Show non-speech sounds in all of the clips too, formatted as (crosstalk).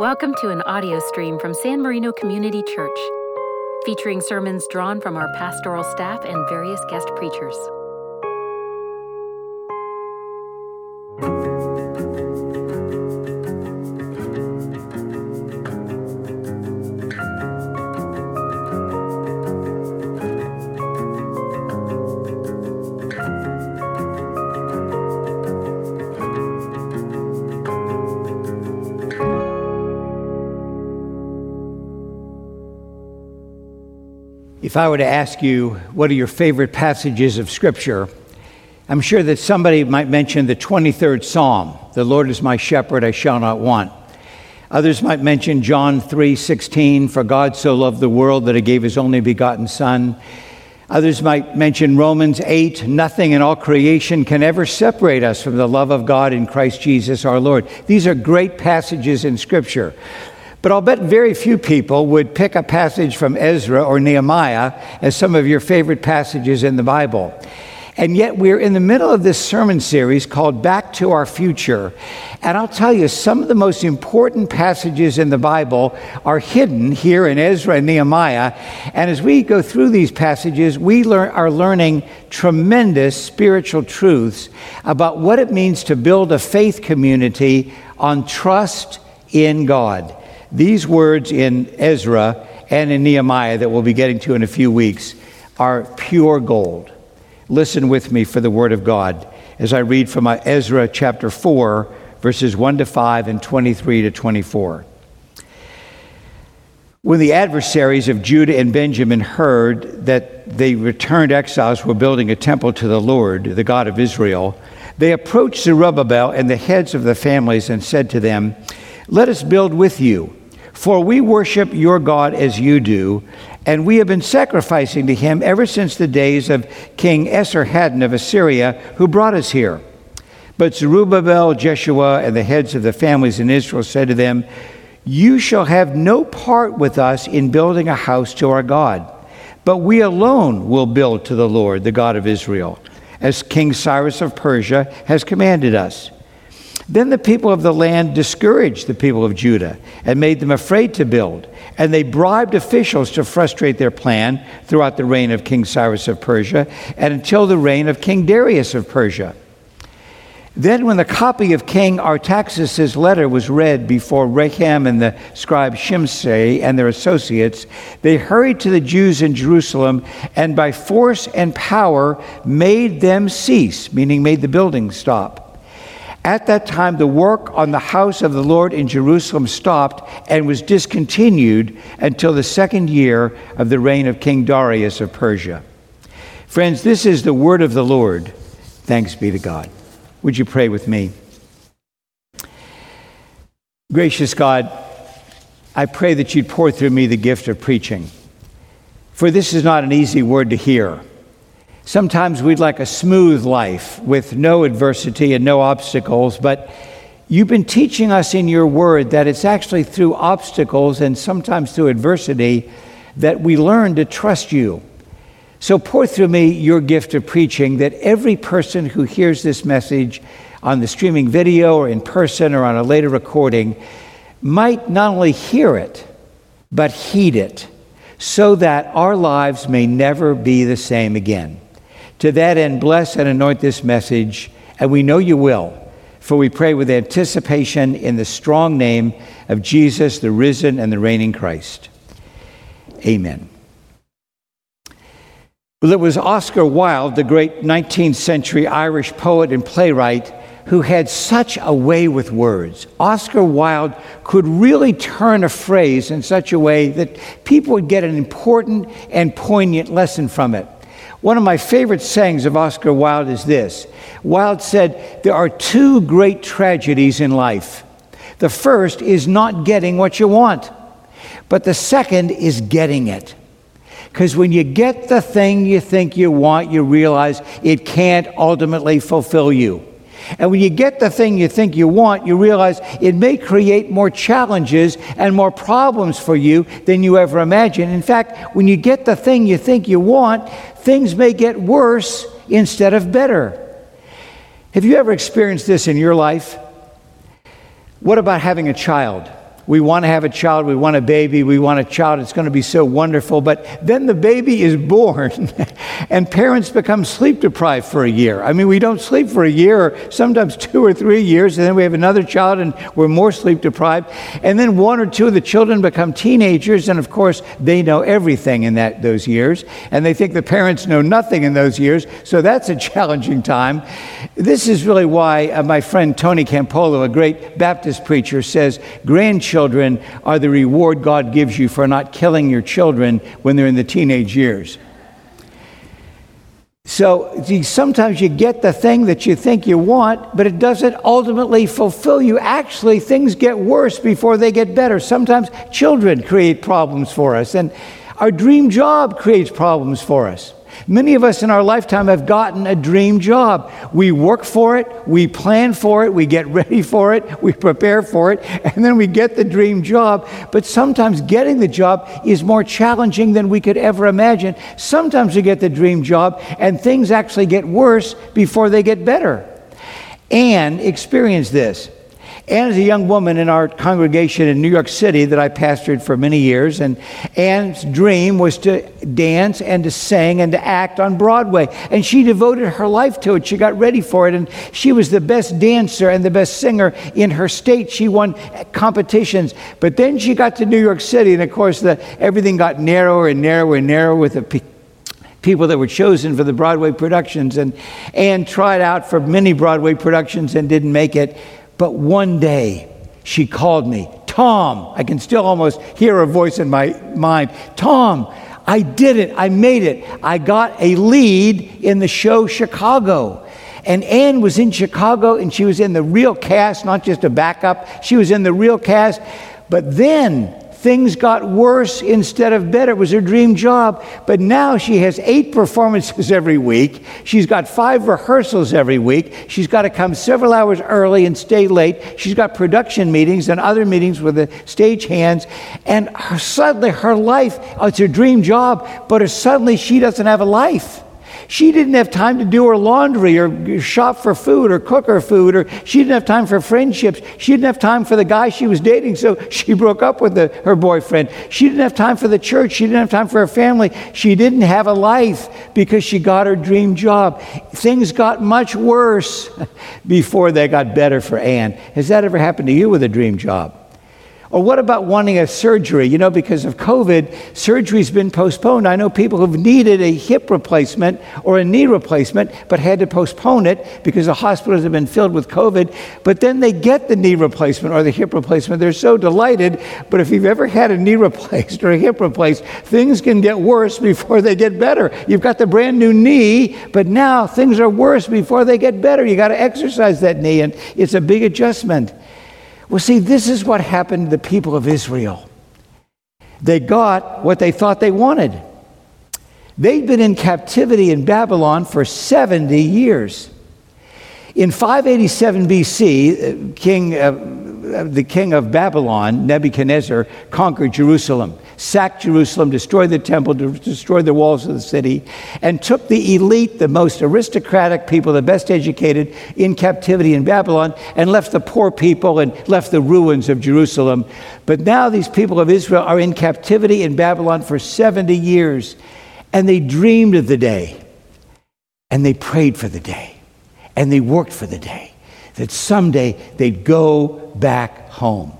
Welcome to an audio stream from San Marino Community Church, featuring sermons drawn from our pastoral staff and various guest preachers. If I were to ask you, what are your favorite passages of Scripture? I'm sure that somebody might mention the 23rd Psalm The Lord is my shepherd, I shall not want. Others might mention John 3:16, for God so loved the world that he gave his only begotten son. Others might mention Romans 8, nothing in all creation can ever separate us from the love of God in Christ Jesus our Lord. These are great passages in scripture. But I'll bet very few people would pick a passage from Ezra or Nehemiah as some of your favorite passages in the Bible. And yet, we're in the middle of this sermon series called Back to Our Future. And I'll tell you, some of the most important passages in the Bible are hidden here in Ezra and Nehemiah. And as we go through these passages, we learn, are learning tremendous spiritual truths about what it means to build a faith community on trust in God. These words in Ezra and in Nehemiah that we'll be getting to in a few weeks are pure gold. Listen with me for the word of God as I read from uh, Ezra chapter 4, verses 1 to 5 and 23 to 24. When the adversaries of Judah and Benjamin heard that the returned exiles were building a temple to the Lord, the God of Israel, they approached Zerubbabel and the heads of the families and said to them, Let us build with you for we worship your God as you do, and we have been sacrificing to him ever since the days of King Esarhaddon of Assyria, who brought us here. But Zerubbabel, Jeshua, and the heads of the families in Israel said to them, You shall have no part with us in building a house to our God, but we alone will build to the Lord, the God of Israel, as King Cyrus of Persia has commanded us. Then the people of the land discouraged the people of Judah and made them afraid to build. And they bribed officials to frustrate their plan throughout the reign of King Cyrus of Persia and until the reign of King Darius of Persia. Then, when the copy of King Artaxerxes' letter was read before Rehum and the scribe Shimshai and their associates, they hurried to the Jews in Jerusalem and by force and power made them cease, meaning made the building stop. At that time, the work on the house of the Lord in Jerusalem stopped and was discontinued until the second year of the reign of King Darius of Persia. Friends, this is the word of the Lord. Thanks be to God. Would you pray with me? Gracious God, I pray that you'd pour through me the gift of preaching. For this is not an easy word to hear. Sometimes we'd like a smooth life with no adversity and no obstacles, but you've been teaching us in your word that it's actually through obstacles and sometimes through adversity that we learn to trust you. So pour through me your gift of preaching that every person who hears this message on the streaming video or in person or on a later recording might not only hear it, but heed it, so that our lives may never be the same again. To that end, bless and anoint this message, and we know you will, for we pray with anticipation in the strong name of Jesus, the risen and the reigning Christ. Amen. Well, it was Oscar Wilde, the great 19th century Irish poet and playwright, who had such a way with words. Oscar Wilde could really turn a phrase in such a way that people would get an important and poignant lesson from it. One of my favorite sayings of Oscar Wilde is this Wilde said, There are two great tragedies in life. The first is not getting what you want, but the second is getting it. Because when you get the thing you think you want, you realize it can't ultimately fulfill you. And when you get the thing you think you want, you realize it may create more challenges and more problems for you than you ever imagined. In fact, when you get the thing you think you want, things may get worse instead of better. Have you ever experienced this in your life? What about having a child? We want to have a child, we want a baby, we want a child, it's going to be so wonderful. But then the baby is born (laughs) and parents become sleep deprived for a year. I mean, we don't sleep for a year, or sometimes two or three years, and then we have another child and we're more sleep deprived. And then one or two of the children become teenagers, and of course, they know everything in that, those years, and they think the parents know nothing in those years, so that's a (laughs) challenging time. This is really why uh, my friend Tony Campolo, a great Baptist preacher, says grandchildren are the reward God gives you for not killing your children when they're in the teenage years. So sometimes you get the thing that you think you want, but it doesn't ultimately fulfill you. Actually, things get worse before they get better. Sometimes children create problems for us, and our dream job creates problems for us. Many of us in our lifetime have gotten a dream job. We work for it, we plan for it, we get (laughs) ready for it, we prepare for it, and then we get the dream job. But sometimes getting the job is more challenging than we could ever imagine. Sometimes we get the dream job and things actually get worse before they get better. And experience this. Anne is a young woman in our congregation in New York City that I pastored for many years. And Anne's dream was to dance and to sing and to act on Broadway. And she devoted her life to it. She got ready for it. And she was the best dancer and the best singer in her state. She won competitions. But then she got to New York City. And of course, the, everything got narrower and narrower and narrower with the people that were chosen for the Broadway productions. And Anne tried out for many Broadway productions and didn't make it. But one day she called me, Tom. I can still almost hear her voice in my mind. Tom, I did it. I made it. I got a lead in the show Chicago. And Anne was in Chicago and she was in the real cast, not just a backup. She was in the real cast. But then things got worse instead of better. It was her dream job. But now she has eight performances (laughs) every week. She's got five rehearsals every week. She's got to come several hours early and stay late. She's got production meetings and other meetings with the stage hands. And her, suddenly her life, oh, it's her dream job, but suddenly she doesn't have a life. She didn't have time to do her laundry or shop for food or cook her food, or she didn't have time for friendships. She didn't have time for the guy she was dating, so she (laughs) broke up with the, her boyfriend. She didn't have time for the church. She didn't have time for her family. She didn't have a life because she got her dream job. Things got much worse (laughs) before they got better for Anne. Has that ever happened to you with a dream job? Or what about wanting a surgery? You know, because of COVID, surgery's been postponed. I know people who've needed a hip replacement or a knee replacement, but had to postpone it because the hospitals have been filled with COVID. But then they get the knee replacement or the hip replacement. They're so delighted. But if you've ever had a knee (laughs) replaced or a hip replaced, things can get worse before they get better. You've got the brand new knee, but now things are worse before they get better. You got to exercise that knee, and it's a big adjustment. Well, see, this is what happened to the people of Israel. They got what they thought they wanted. They'd been in captivity in Babylon for 70 years. In 587 BC, uh, King, uh, Uh, the king of Babylon, Nebuchadnezzar, conquered Jerusalem sacked Jerusalem, destroyed the temple, destroyed the walls of the city, and took the elite, the most aristocratic people, the best educated, in captivity in Babylon, and left the poor people and left the ruins of Jerusalem. But now these people of Israel are in captivity in Babylon for 70 years, and they dreamed of the day, and they prayed for the day, and they worked for the day that someday they'd go back home.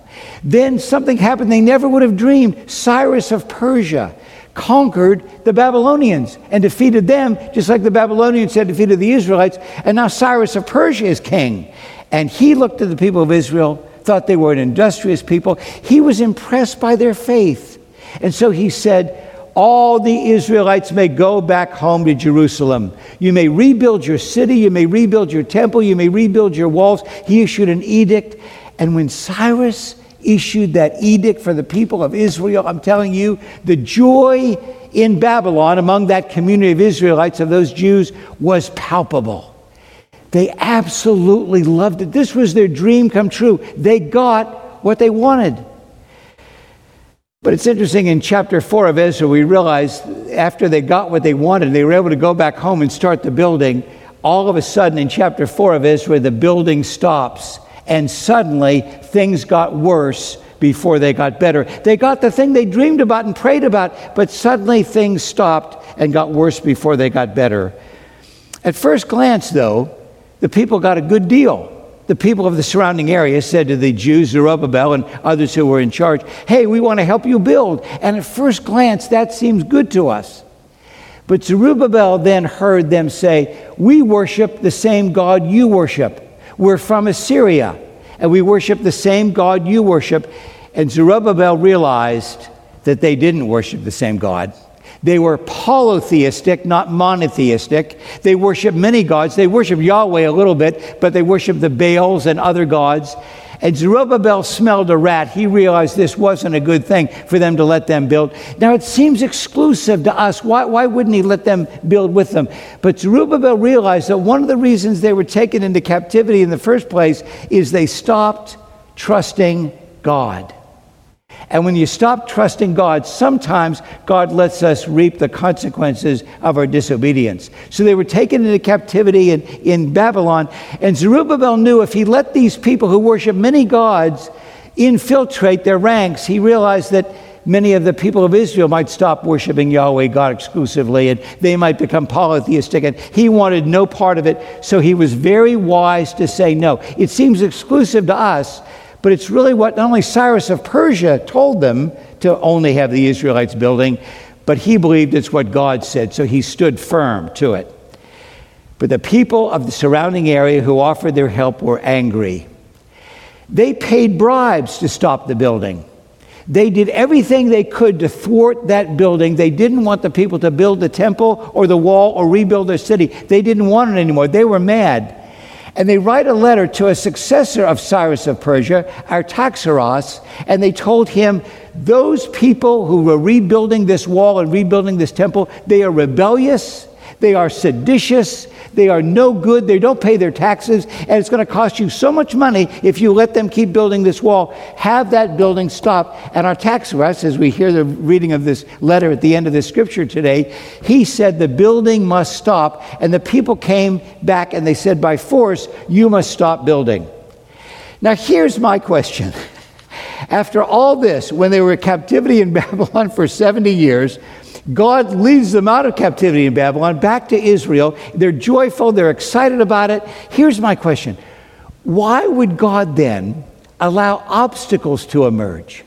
Then something happened they never would have dreamed. Cyrus of Persia conquered the Babylonians and defeated them, just like the Babylonians had defeated the Israelites. And now Cyrus of Persia is king. And he looked at the people of Israel, thought they were an industrious people. He was impressed by their faith. And so he said, all the Israelites may go back home to Jerusalem. You may rebuild your city, you may rebuild your temple, you may rebuild your walls. He issued an edict. And when Cyrus issued that edict for the people of Israel. I'm telling you, the joy in Babylon among that community of Israelites, of those Jews, was palpable. They absolutely loved it. This was their dream come true. They got what they wanted. But it's interesting in chapter 4 of Ezra, we realize after they got what they wanted, they were able to go back home and start the building. All of a sudden, in chapter 4 of Ezra, the building stops and suddenly things got worse before they got better. They got the thing they dreamed about and prayed about, but suddenly things stopped and got worse before they got better. At first glance, though, the people got a good deal. The people of the surrounding area said to the Jews, Zerubbabel, and others who were in charge, Hey, we want to help you build. And at first glance, that seems good to us. But Zerubbabel then heard them say, We worship the same God you worship. We're from Assyria, and we worship the same God you worship. And Zerubbabel realized that they didn't worship the same God. They were polytheistic, not monotheistic. They worshiped many gods. They worshiped Yahweh a little bit, but they worshiped the Baals and other gods. And Zerubbabel smelled a rat. He realized this wasn't a good thing for them to let them build. Now, it seems exclusive to us. Why, why wouldn't he let them build with them? But Zerubbabel realized that one of the reasons they were taken into captivity in the first place is they stopped trusting God. And when you stop trusting God, sometimes God lets us reap the consequences of our disobedience. So they were taken into captivity in, in Babylon, and Zerubbabel knew if he let these people who worship many gods infiltrate their ranks, he realized that many of the people of Israel might stop worshiping Yahweh God exclusively and they might become polytheistic. And he wanted no part of it, so he was very wise to say no. It seems exclusive to us, but it's really what not only Cyrus of Persia told them to only have the Israelites building, but he believed it's what God said, so he stood firm to it. But the people of the surrounding area who offered their help were angry. They paid bribes to stop the building. They did everything they could to thwart that building. They didn't want the people to build the temple or the wall or rebuild their city. They didn't want it anymore. They were mad. And they write a letter to a successor of Cyrus of Persia, Artaxerxes, and they told him, Those people who were rebuilding this wall and rebuilding this temple, they are rebellious, they are seditious, they are no good, they don't pay their taxes, and it's going to cost you so much money if you let them keep building this wall. Have that building stop. And Artaxerxes, as we hear the reading of this letter at the end of the scripture today, he said the building must stop. And the people came back and they said, by force, you must stop building. Now, here's my question. (laughs) After all this, when they were in captivity in (laughs) Babylon for 70 years, God leads them out of captivity in Babylon back to Israel. They're joyful, they're excited about it. Here's my question Why would God then allow obstacles to emerge?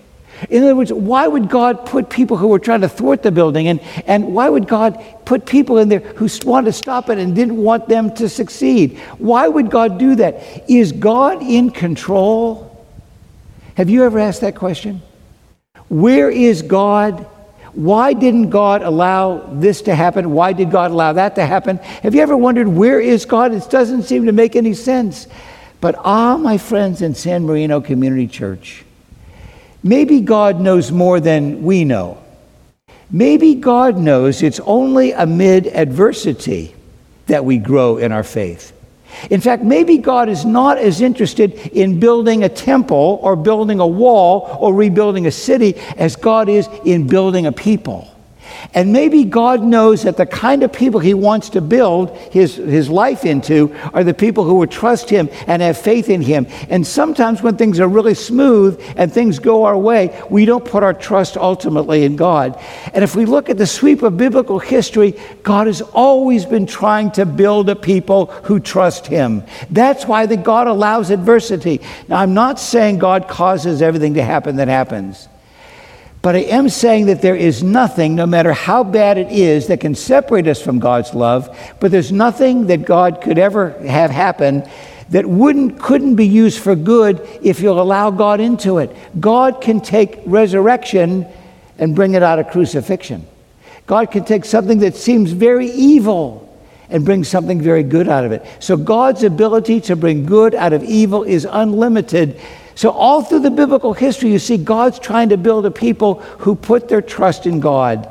In other words, why would God put people who were trying to thwart the building and, and why would God put people in there who wanted to stop it and didn't want them to succeed? Why would God do that? Is God in control? Have you ever asked that question? Where is God why didn't God allow this to happen? Why did God allow that to happen? Have you ever wondered where is God? It doesn't seem to make any sense. But ah, my friends in San Marino Community Church, maybe God knows more than we know. Maybe God knows it's only amid adversity that we grow in our faith. In fact, maybe God is not as interested in building a temple or building a wall or rebuilding a city as God is in building a people. And maybe God knows that the kind of people He wants to build his, his life into are the people who would trust Him and have faith in Him. And sometimes when things are really smooth and things go our way, we don't put our trust ultimately in God. And if we look at the sweep of biblical history, God has always been trying to build a people who trust Him. That's why the God allows adversity. Now, I'm not saying God causes everything to happen that happens. But I am saying that there is nothing, no matter how bad it is, that can separate us from God's love. But there's nothing that God could ever have happen that wouldn't couldn't be used for good if you'll allow God into it. God can take resurrection and bring it out of crucifixion. God can take something that seems very evil and bring something very good out of it. So God's ability to bring good out of evil is unlimited so, all through the biblical history, you see God's trying to build a people who put their trust in God.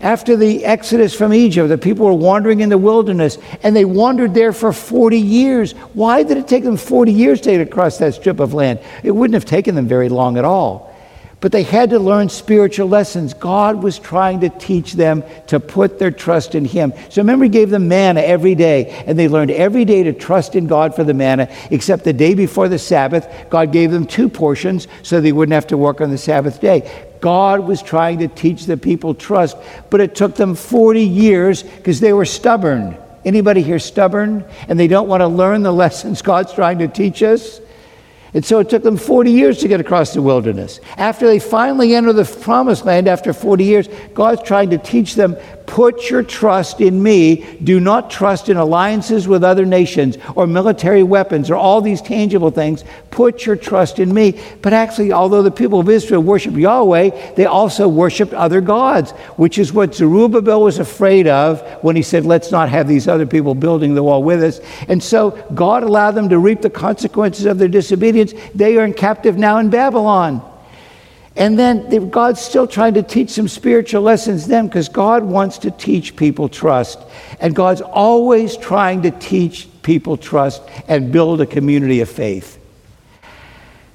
After the exodus from Egypt, the people were wandering in the wilderness and they wandered there for 40 years. Why did it take them 40 years to get across that strip of land? It wouldn't have taken them very long at all. But they had to learn spiritual lessons. God was trying to teach them to put their trust in Him. So remember, He gave them manna every day, and they learned every day to trust in God for the manna, except the day before the Sabbath, God gave them two portions so they wouldn't have to work on the Sabbath day. God was trying to teach the people trust, but it took them 40 years because they were stubborn. Anybody here stubborn and they don't want to learn the (laughs) lessons God's trying to teach us? And so it took them 40 years to get across the wilderness. After they finally enter the promised land after 40 years, God's trying to teach them Put your trust in me. Do not trust in alliances with other nations or military weapons or all these tangible things. Put your trust in me. But actually, although the people of Israel worshiped Yahweh, they also worshiped other gods, which is what Zerubbabel was afraid of when he said, Let's not have these other people building the wall with us. And so God allowed them to reap the consequences of their disobedience. They are in captive now in Babylon. And then God's still trying to teach some spiritual lessons then because God wants to teach people trust. And God's always trying to teach people trust and build a community of faith.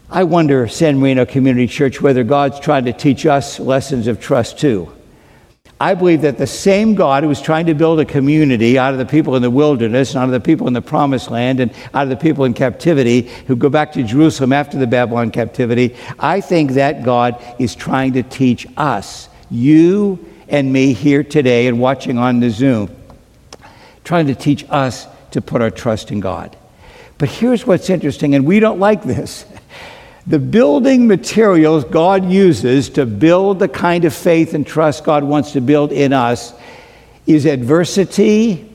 I wonder, San Marino Community Church, whether God's trying to teach us lessons of trust too. I believe that the same God who was trying to build a community out of the people in the wilderness, and out of the people in the promised land, and out of the people in captivity who go back to Jerusalem after the Babylon captivity, I think that God is trying to teach us, you and me here today and watching on the Zoom, trying to teach us to put our trust in God. But here's what's interesting, and we don't like this. (laughs) The building materials God uses to build the kind of faith and trust God wants to build in us is adversity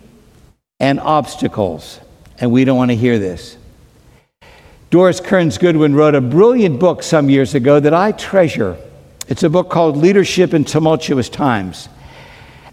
and obstacles. And we don't want to hear this. Doris Kearns Goodwin wrote a brilliant book some years ago that I treasure. It's a book called Leadership in Tumultuous Times.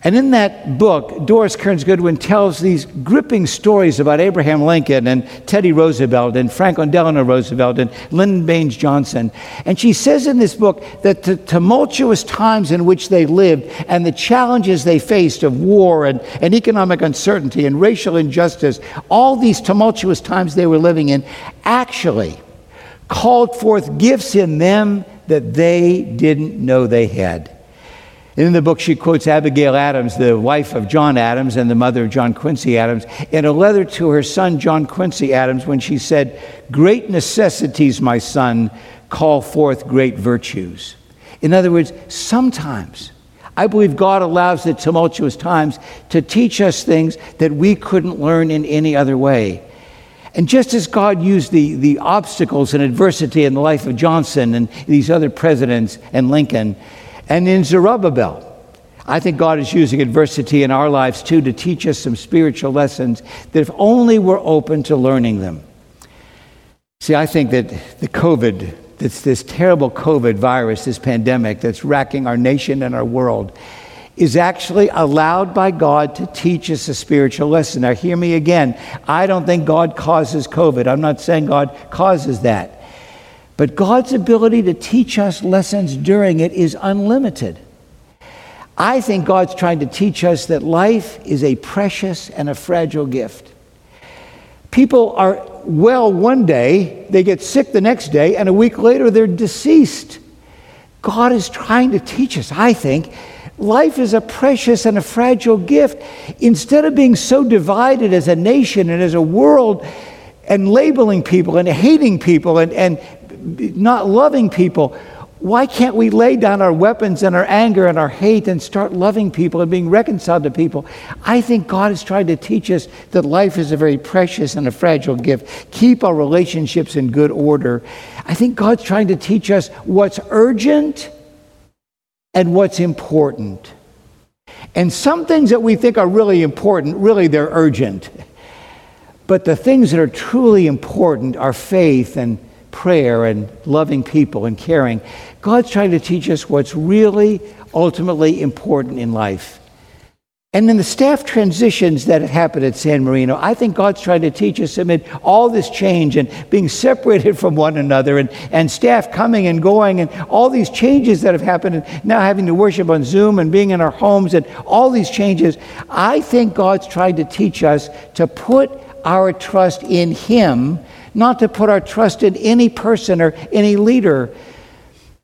And in that book, Doris Kearns Goodwin tells these gripping stories about Abraham Lincoln and Teddy Roosevelt and Franklin Delano Roosevelt and Lyndon Baines Johnson. And she says in this book that the tumultuous times in which they lived and the challenges they faced of war and, and economic uncertainty and racial injustice, all these tumultuous times they were living in, actually called forth gifts in them that they didn't know they had. In the book, she quotes Abigail Adams, the wife of John Adams and the mother of John Quincy Adams, in a letter to her son, John Quincy Adams, when she said, Great necessities, my son, call forth great virtues. In other words, sometimes I believe God allows the tumultuous times to teach us things that we couldn't learn in any other way. And just as God used the, the obstacles and adversity in the life of Johnson and these other presidents and Lincoln, and in Zerubbabel. I think God is using adversity in our lives too to teach us some spiritual lessons that if only we're open to learning them. See, I think that the COVID, that's this terrible COVID virus, this pandemic that's racking our nation and our world, is actually allowed by God to teach us a spiritual lesson. Now, hear me again. I don't think God causes COVID. I'm not saying God causes that. But God's ability to teach us lessons during it is unlimited. I think God's trying to teach us that life is a precious and a fragile gift. People are well one day, they get sick the next day, and a week later they're deceased. God is trying to teach us, I think, life is a precious and a fragile gift. Instead of being so divided as a nation and as a world, and labeling people and hating people and, and not loving people. Why can't we lay down our weapons and our anger and our hate and start loving people and being reconciled to people? I think God is trying to teach us that life is a very precious and a fragile gift. Keep our relationships in good order. I think God's trying to teach us what's urgent and what's important. And some things that we think are really important, really they're urgent. But the things that are truly important are faith and prayer and loving people and caring. God's trying to teach us what's really ultimately important in life. And in the staff transitions that happened at San Marino, I think God's trying to teach us amid all this change and being separated from one another and, and staff coming and going and all these changes that have happened and now having to worship on Zoom and being in our homes and all these changes. I think God's trying to teach us to put our trust in Him not to put our trust in any person or any leader.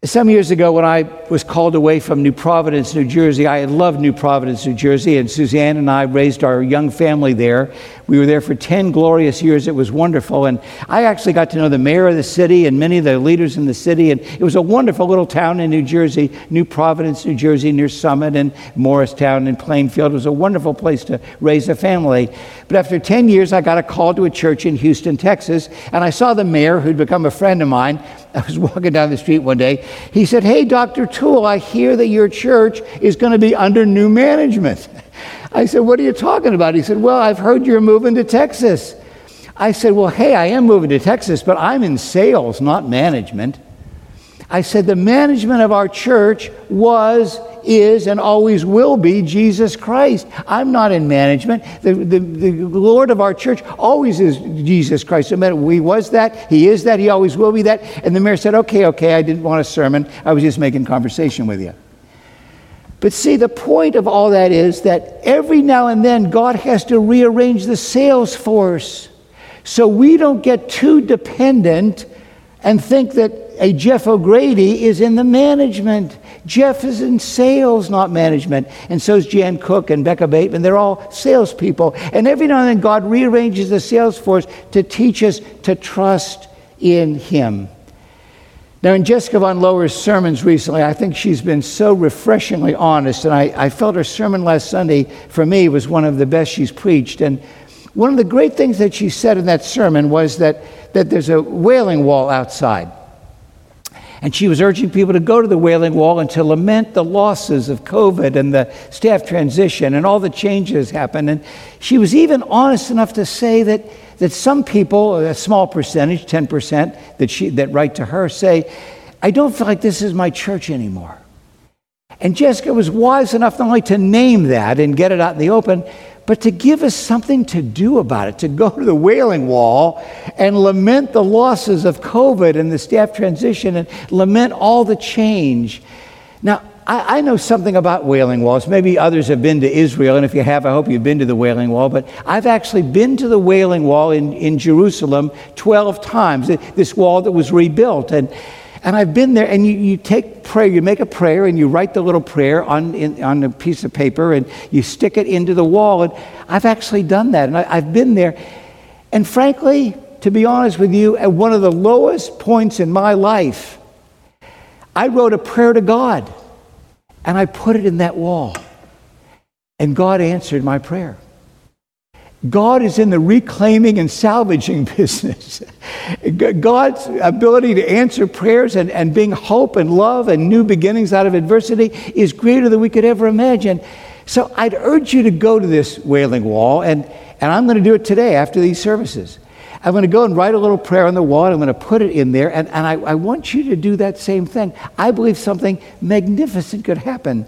Some years ago, when I was called away from New Providence, New Jersey, I had loved New Providence, New Jersey, and Suzanne and I raised our young family there. We were there for 10 glorious years. It was wonderful. And I actually got to know the mayor of the city and many of the leaders in the city. And it was a wonderful little town in New Jersey, New Providence, New Jersey, near Summit and Morristown and Plainfield. It was a wonderful place to raise a family. But after 10 years, I got a call to a church in Houston, Texas. And I saw the mayor, who'd become a friend of mine. (laughs) I was walking down the street one day. He said, Hey, Dr. Tewell, I hear that your church is going to be under new management. I said, What are you talking about? He said, Well, I've heard you're moving to Texas. I said, Well, hey, I am moving to Texas, but I'm in sales, not management. I said, The management of our church was, is, and always will be Jesus Christ. I'm not in management. The, the, the Lord of our church always is Jesus Christ. No matter he was that, he is that, he always will be that. And the mayor said, Okay, okay, I didn't want a sermon. I was just making conversation with you. But see, the point of all that is that every now and then God has to rearrange the sales force so we don't get too dependent and think that a Jeff O'Grady is in the management. Jeff is in sales, not management. And so is Jan Cook and Becca Bateman. They're all salespeople. And every now and then, God rearranges the sales force to teach us to trust in Him. Now, in Jessica Von Lower's sermons recently, I think she's been so refreshingly honest. And I, I felt her sermon last Sunday, for me, was one of the best she's preached. And one of the great things that she said in that sermon was that, that there's a wailing wall outside. And she was urging people to go to the Wailing Wall and to lament the losses of COVID and the staff transition and all the changes happened. And she was even honest enough to say that, that some people, a small percentage, 10%, that, she, that write to her, say, I don't feel like this is my church anymore. And Jessica was wise enough not only to name that and get it out in the open, but to give us something to do about it, to go to the Wailing Wall and lament the losses of COVID and the staff transition and lament all the change. Now, I, I, know something about Wailing Walls. Maybe others have been to Israel, and if you have, I hope you've been to the Wailing Wall. But I've actually been to the Wailing Wall in, in Jerusalem 12 times, this wall that was rebuilt. And and I've been there, and you, you take prayer, you make a prayer, and you write the little prayer on, in, on a piece of paper, and you stick it into the wall. And I've actually done that, and I, I've been there. And frankly, to be honest with you, at one of the lowest points in my life, I wrote a prayer to God, and I put it in that wall. And God answered my prayer. God is in the reclaiming and salvaging (laughs) business. God's ability to answer prayers and, and bring hope and love and new beginnings out of adversity is greater than we could ever imagine. So I'd urge you to go to this wailing wall, and, and I'm going to do it today after these services. I'm going to go and write a little prayer on the wall. And I'm going to put it in there, and, and I, I want you to do that same thing. I believe something magnificent could happen.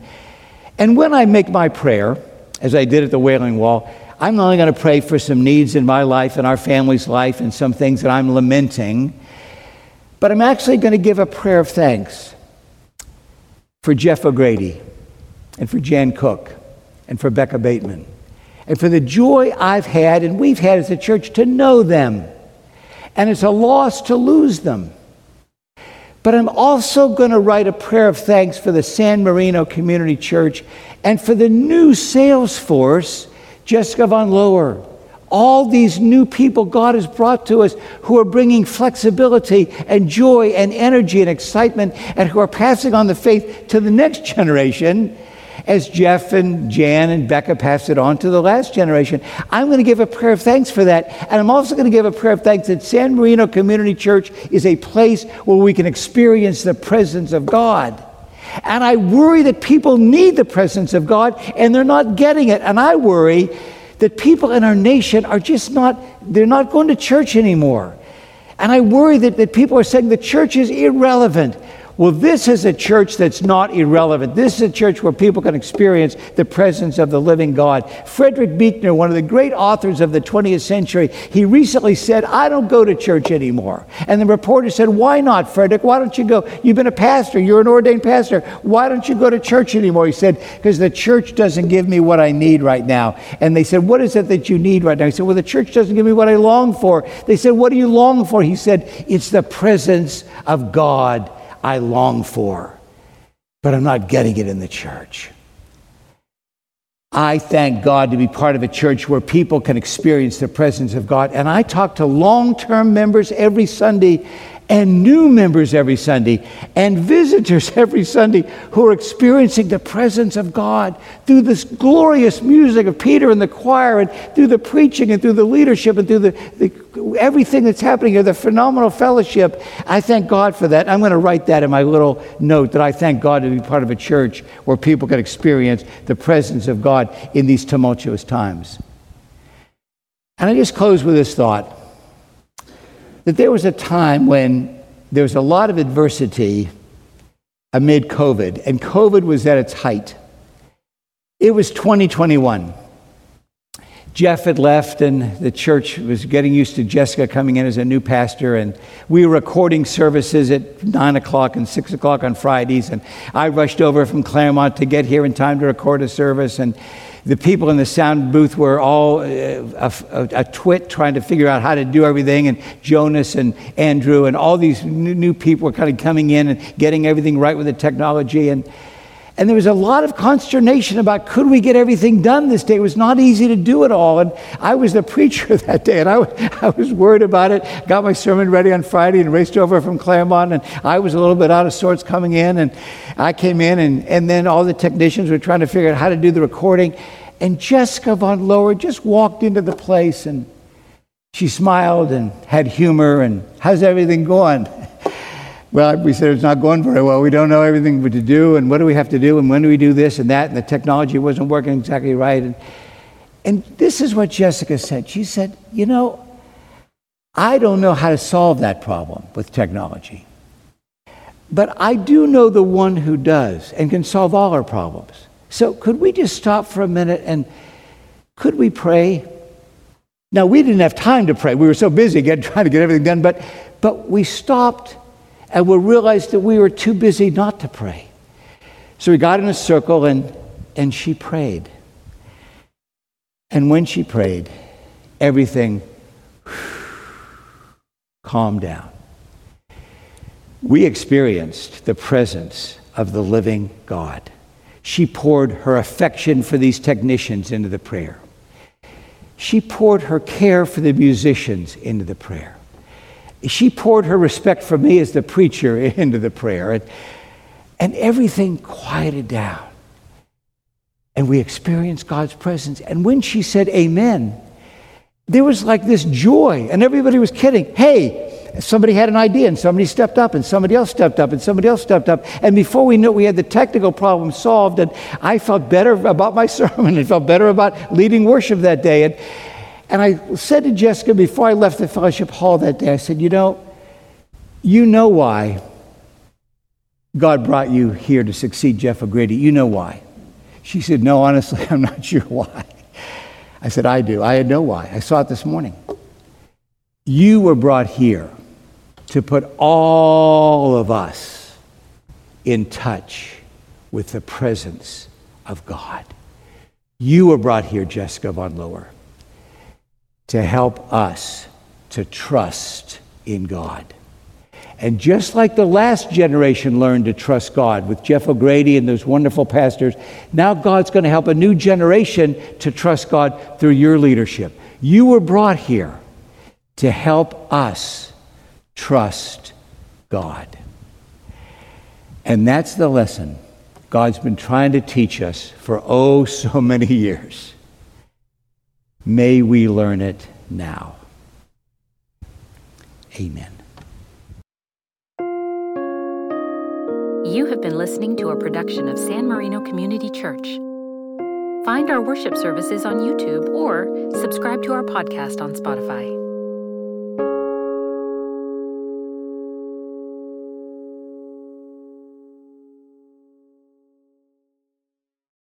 And when I make my prayer, as I did at the Wailing Wall, I'm not only going to pray for some needs in my life and our family's life and some things that I'm lamenting, but I'm actually going to give a prayer of thanks for Jeff O'Grady and for Jan Cook and for Becca Bateman and for the joy I've had and we've had as a church to know them. And it's a loss to lose them. But I'm also going to write a prayer of thanks for the San Marino Community Church and for the new sales force Jessica Von Lower, all these new people God has brought to us who are bringing flexibility and joy and energy and excitement and who are passing on the faith to the next generation as Jeff and Jan and Becca passed it on to the last generation. I'm going to give a prayer of thanks for that. And I'm also going to give a prayer of thanks that San Marino Community Church is a place where we can experience the presence of God. And I worry that people need the presence of God and they're not getting it. And I worry that people in our nation are just not, they're not going to church anymore. And I worry that, that people are saying the church is irrelevant. Well, this is a church that's not irrelevant. This is a church where people can experience the presence of the living God. Frederick Buechner, one of the great authors of the 20th century, he recently said, I don't go to church anymore. And the reporter said, Why not, Frederick? Why don't you go? You've been a pastor, you're an ordained pastor. Why don't you go to church anymore? He said, Because the church doesn't give me what I need right now. And they said, What is it that you need right now? He said, Well, the church doesn't give me what I long for. They said, What do you long for? He said, It's the presence of God I long for, but I'm not getting it in the church. I thank God to be part of a church where people can experience the presence of God. And I talk to long term members every Sunday and new members every Sunday and visitors (laughs) every Sunday who are experiencing the presence of God through this glorious music of Peter and the choir and through the preaching and through the leadership and through the, the everything that's happening here, the phenomenal fellowship. I thank God for that. I'm going to write that in my little note that I thank God to be part of a church where people can experience the presence of God in these tumultuous times. And I just close with this thought that there was a time when there was a lot of adversity amid COVID, and COVID was at its height. It was 2021. Jeff had left, and the church was getting used to Jessica coming in as a new pastor. And we were recording services at 9 o'clock and 6 o'clock on Fridays. And I rushed over from Claremont to get here in time to record a service. And the people in the sound booth were all uh, a, a, a, twit trying to figure out how to do everything. And Jonas and Andrew and all these new, new people were kind of coming in and getting everything right with the technology. And and there was a lot of consternation about could we get everything done this day? It was not easy to do it all. And I was the (laughs) preacher that day, and I, (laughs) I was worried about it. Got my sermon ready on Friday and raced over from Claremont, and I was a little bit out of sorts coming in. And I came in, and, and then all the technicians were trying to figure out how to do the recording. And Jessica Von Lower just walked into the place, and she smiled and had humor, and how's everything going? (laughs) well, we said it's not going very well. We don't know everything what to do, and what do we have to do, and when do we do this and that, and the technology wasn't working exactly right. And, and this is what Jessica said. She said, You know, I don't know how to solve that problem with technology, but I do know the one who does and can solve all our problems. So could we just stop for a minute and could we pray? Now, we didn't have time to pray. We were so busy (laughs) trying to get everything done, but, but we stopped and we realized that we were too busy not to pray. So we got in a circle and, and she prayed. And when she prayed, everything (sighs) calmed down. We experienced the presence of the living God. She poured her affection for these technicians into the prayer. She poured her care for the musicians into the prayer she poured her respect for me as the preacher (laughs) into the prayer. And, and everything quieted down. And we experienced God's presence. And when she said amen, there was like this joy, and everybody was kidding. Hey, somebody had an idea, and somebody stepped up, and somebody else stepped up, and somebody else stepped up. And before we knew it, we had the technical problem solved, and I felt better about my (laughs) sermon and felt better about leading worship that day. And, and I said to Jessica before I left the fellowship hall that day, I said, You know, you know why God brought you here to succeed Jeff O'Grady. You know why. She said, No, honestly, (laughs) I'm not sure why. I said, I do. I know why. I saw it this morning. You were brought here to put all of us in touch with the presence of God. You were brought here, Jessica Von Lower to help us to trust in God. And just like the last generation learned to trust God with Jeff O'Grady and those wonderful pastors, now God's going to help a new generation to trust God through your leadership. You were brought here to help us trust God. And that's the lesson God's been trying to teach us for oh (laughs) so many years. May we learn it now. Amen. You have been listening to a production of San Marino Community Church. Find our worship services on YouTube or subscribe to our podcast on Spotify.